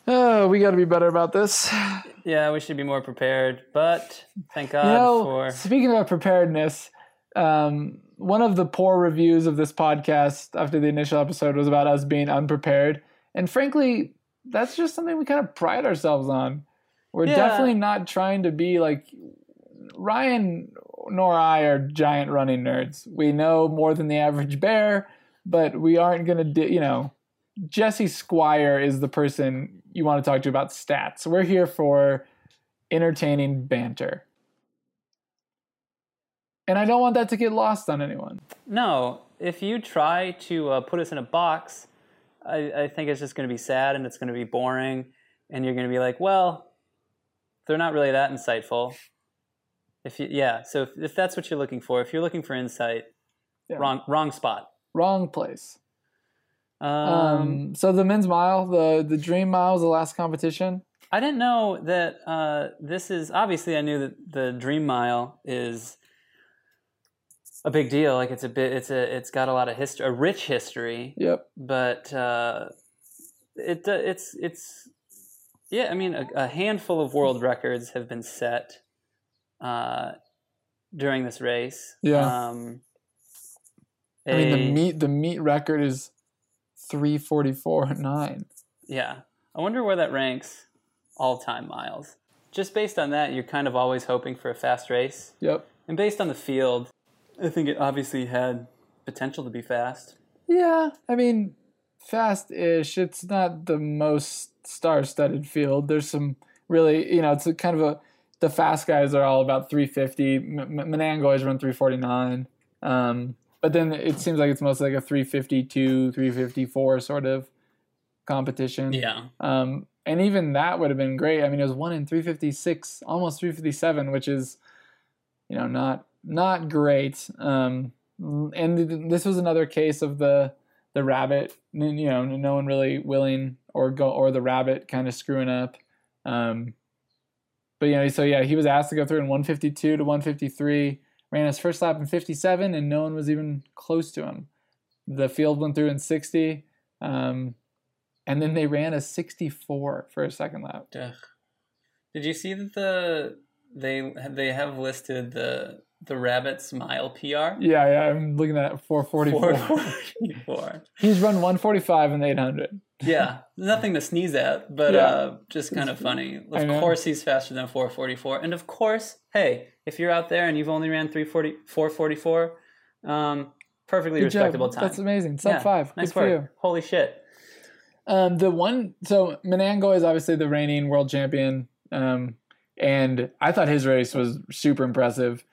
Oh, we got to be better about this. Yeah, we should be more prepared. But thank God you know, for speaking about preparedness, um, one of the poor reviews of this podcast after the initial episode was about us being unprepared, and frankly, that's just something we kind of pride ourselves on. We're Yeah. definitely not trying to be like Ryan nor I are giant running nerds. We know more than the average bear, but we aren't going to do, you know, Jesse Squire is the person you want to talk to about stats. We're here for entertaining banter. And I don't want that to get lost on anyone. No, if you try to uh, put us in a box, I, I think it's just going to be sad and it's going to be boring, and you're going to be like, well, they're not really that insightful. If you, yeah, so if, if that's what you're looking for, if you're looking for insight, Yeah. wrong wrong spot. Wrong place. Um, Um, so the men's mile, the the dream mile was the last competition. I didn't know that uh, this is obviously I knew that the Dream Mile is a big deal. Like it's a bit, it's a, it's got a lot of history, a rich history. Yep. but uh, it uh, it's it's yeah. I mean, a, a handful of world records have been set uh, during this race. Yeah. Um, I mean the meet the meet record is three forty four nine. Yeah, I wonder where that ranks all time miles. Just based on that, you're kind of always hoping for a fast race, Yep. and based on the field, I think it obviously had potential to be fast. Yeah, I mean, fast ish. It's not the most star studded field. There's some really, you know, it's a kind of a. The fast guys are all about 350. M- M- Manangoi always run 349. Um, but then it seems like it's mostly like a 352, 354 sort of competition. Yeah, Um, and even that would have been great. I mean, it was one in 356, almost 357, which is, you know, not not great. Um, and th- this was another case of the the rabbit. You know, no one really willing or go or the rabbit kind of screwing up. Um, but you know, so yeah, he was asked to go through in 152 to 153. Ran his first lap in 57, and no one was even close to him. The field went through in 60. Um, and then they ran a 64 for a second lap. Ugh. Did you see that the they they have listed the the rabbit's mile PR? Yeah, yeah, I'm looking at 444. 444. He's run 145 in the 800. Yeah, nothing to sneeze at, but Yeah. uh, just kind of funny. I Of know. course, he's faster than 444, and of course, hey, if you're out there and you've only ran 340, 444, um, perfectly Good respectable job. time. That's amazing. Sub Yeah, five. Nice Good for you. Holy shit. Um, the one, so Manangoi is obviously the reigning world champion. Um, and I thought his race was super impressive,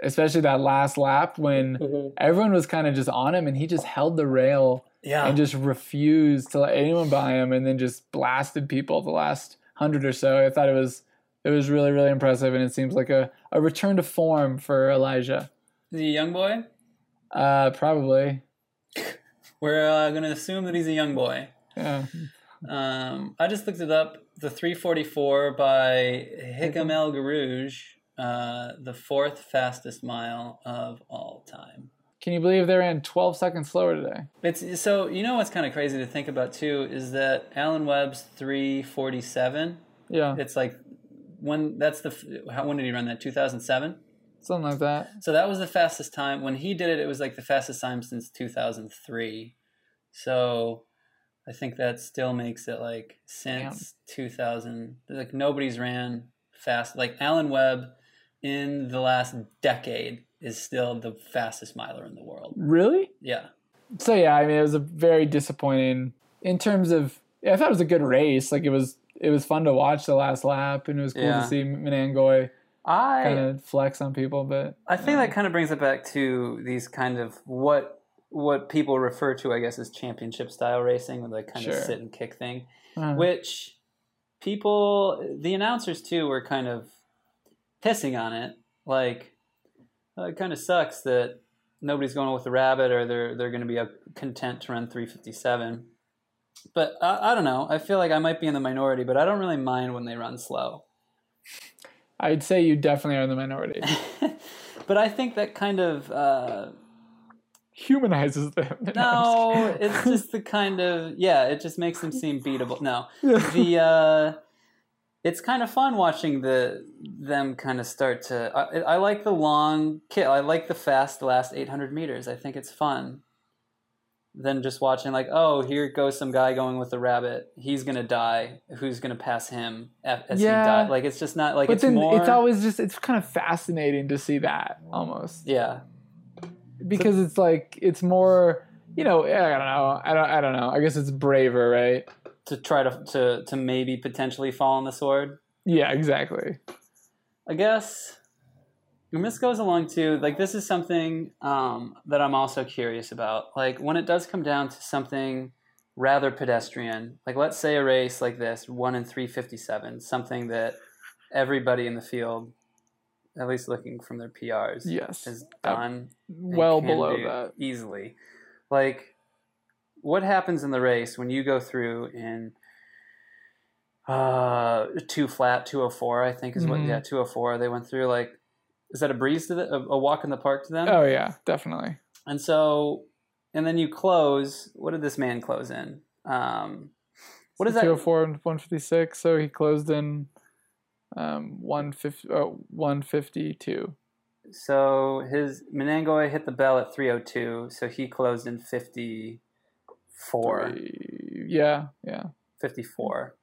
especially that last lap when everyone was kind of just on him and he just held the rail Yeah. and just refused to let anyone buy him and then just blasted people the last hundred or so. I thought it was it was really really impressive and it seems like a, a return to form for Elijah. Is he a young boy? Uh, probably. We're uh, going to assume that he's a young boy. Yeah. Um, I just looked it up. The 344 by Hikam El Guerrouj, uh, the fourth fastest mile of all time. Can you believe they ran 12 seconds slower today? It's so you know what's kind of crazy to think about too is that Alan Webb's 347. Yeah. It's like when that's the how, when did he run that? Two thousand seven. Something like that. So that was the fastest time when he did it. It was like the fastest time since two thousand three. So I think that still makes it like since two thousand. Like nobody's ran fast. Like Alan Webb in the last decade is still the fastest miler in the world. Really? Yeah. So yeah, I mean, it was a very disappointing in terms of. Yeah, I thought it was a good race. Like it was, it was fun to watch the last lap, and it was cool Yeah. to see Manangoi kind of flex on people. But I think that kind of brings it back to these kind of what what people refer to, I guess, as championship style racing, with like kind Sure. of sit and kick thing, uh, which people, the announcers too, were kind of pissing on it. Like, uh, it kind of sucks that nobody's going with the rabbit, or they're they're going to be content to run 357. But I, I don't know. I feel like I might be in the minority, but I don't really mind when they run slow. I'd say you definitely are in the minority. but I think that kind of. Uh, Humanizes them. No, it's just the kind of yeah. It just makes them seem beatable. No, the uh, it's kind of fun watching the them kind of start to. I, I like the long kill. I like the fast last eight hundred meters. I think it's fun. Than just watching like oh here goes some guy going with the rabbit. He's gonna die. Who's gonna pass him as Yeah. he died? Like it's just not like but it's then more. it's always just it's kind of fascinating to see that almost yeah. because it's like it's more you know I don't know I don't I don't know I guess it's braver right To try to to to maybe potentially fall on the sword. yeah exactly I guess. And this goes along to like this is something um, that I'm also curious about. Like when it does come down to something rather pedestrian, like let's say a race like this, one in three fifty seven, something that everybody in the field, at least looking from their PRs, yes has done well below that easily. Like, what happens in the race when you go through in uh two flat 204 i think is what Mhm. yeah 204 they went through like is that a breeze to the, a, a walk in the park to them? Oh yeah definitely. And so and then you close what did this man close in? Um what is that? 204 and 156 so he closed in um 150 oh, 152 so his Manangoi hit the bell at 302 so he closed in 54 Three- yeah yeah 54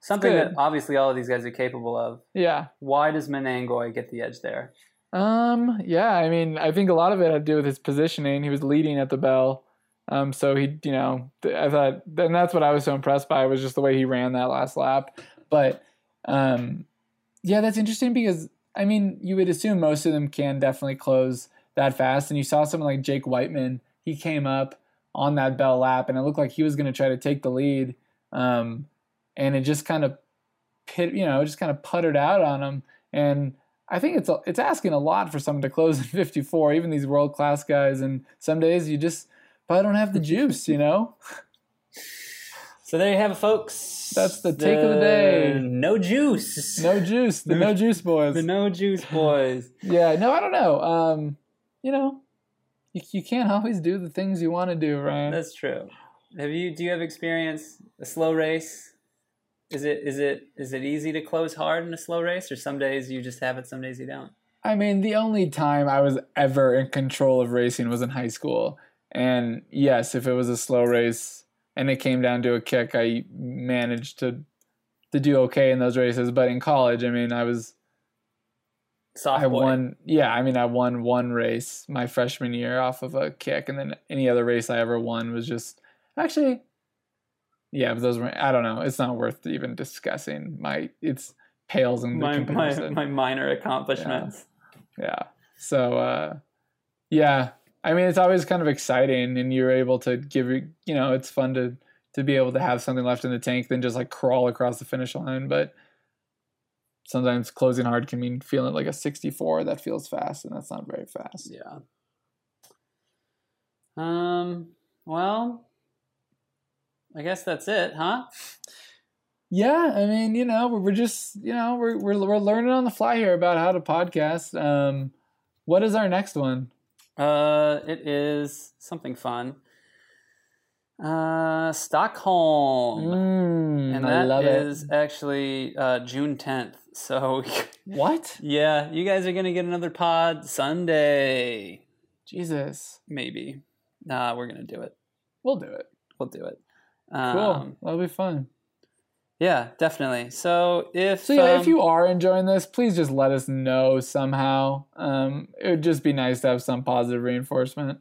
something that obviously all of these guys are capable of yeah why does Manangoi get the edge there Um, yeah, I mean, I think a lot of it had to do with his positioning. He was leading at the bell. Um, so he, you know, I thought, and that's what I was so impressed by was just the way he ran that last lap. But, um, yeah, that's interesting because, I mean, you would assume most of them can definitely close that fast. And you saw someone like Jake Wightman, he came up on that bell lap and it looked like he was going to try to take the lead. Um, and it just kind of pit, you know, just kind of puttered out on him. And, I think it's it's asking a lot for someone to close in 54, even these world class guys. And some days you just probably don't have the juice, you know. so there you have it folks That's the take of the day. no juice No juice, the no juice boys. the no juice boys Yeah, no, I don't know. Um, you know, you, you can't always do the things you want to do, Ryan. that's true have you do you have experience a slow race is it is it is it easy to close hard in a slow race or some days you just have it some days you don't I mean, the only time I was ever in control of racing was in high school. And yes, if it was a slow race and it came down to a kick, I managed to to do okay in those races. But in college, I mean, I was soft I boy. won. Yeah, I mean, I won one race my freshman year off of a kick, and then any other race I ever won was just actually. Yeah, but those were. I don't know. It's not worth even discussing. My it's pales in the my, my, comparison. my minor accomplishments Yeah. So uh yeah, I mean it's always kind of exciting and you're able to give you know, it's fun to to be able to have something left in the tank than just like crawl across the finish line, but sometimes closing hard can mean feeling like a 64 that feels fast and that's not very fast. Yeah. Um. Well, I guess that's it, huh? Yeah, I mean, you know, we're, just, you know, we're, we're we're learning on the fly here about how to podcast. Um what is our next one? Uh, it is something fun. Uh, Stockholm, Mm, and I love is actually uh, June tenth. So What? yeah, you guys are gonna get another pod Sunday, Jesus. maybe. Nah, we're gonna do it. We'll do it. We'll do it. Cool. Um, That'll be fun. yeah, definitely. So if So yeah, um, if you are enjoying this, please just let us know somehow. Um, it would just be nice to have some positive reinforcement.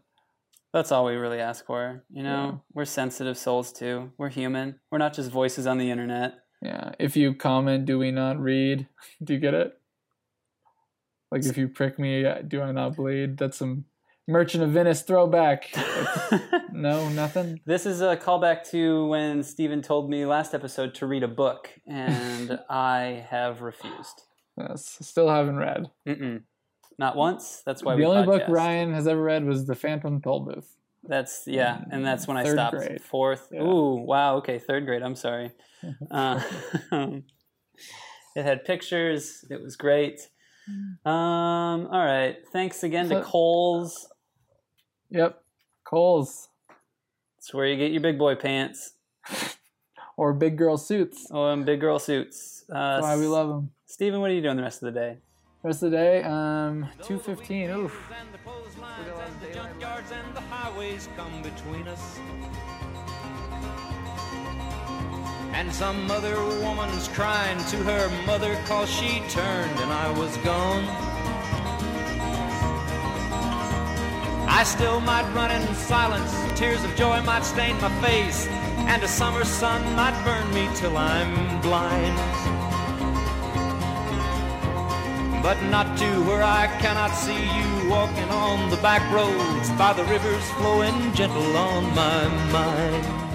That's all we really ask for. You know, Yeah. we're sensitive souls too. We're human. We're not just voices on the internet. Yeah. If you comment, do we not read? Do you get it? Like if you prick me, uh, do I not bleed? That's some Merchant of Venice throwback. no, nothing. this is a callback to when Stephen told me last episode to read a book, and I have refused. Yes, still haven't read. Mm-mm. Not once. That's why the only book. Ryan has ever read was The Phantom Tollbooth. That's yeah, and that's when I stopped. grade. Fourth. Yeah. Ooh, wow. Okay, third grade. I'm sorry. Uh, it had pictures. It was great. Um. All right. Thanks again to Kohl's. Yep, Kohl's It's where you get your big boy pants. or Big Girl Suits. Oh, and big girl suits. Uh, That's why we love them. Stephen, what are you doing the rest of the day? Rest of the day, um, two fifteen. Oof. And the clotheslines and the junkyards and the highways come between us. And some other woman's crying to her mother cause she turned and I was gone. I still might run in silence, tears of joy might stain my face, and a summer sun might burn me till I'm blind but not to where I cannot see you walking on the back roads by the rivers flowing gentle on my mind.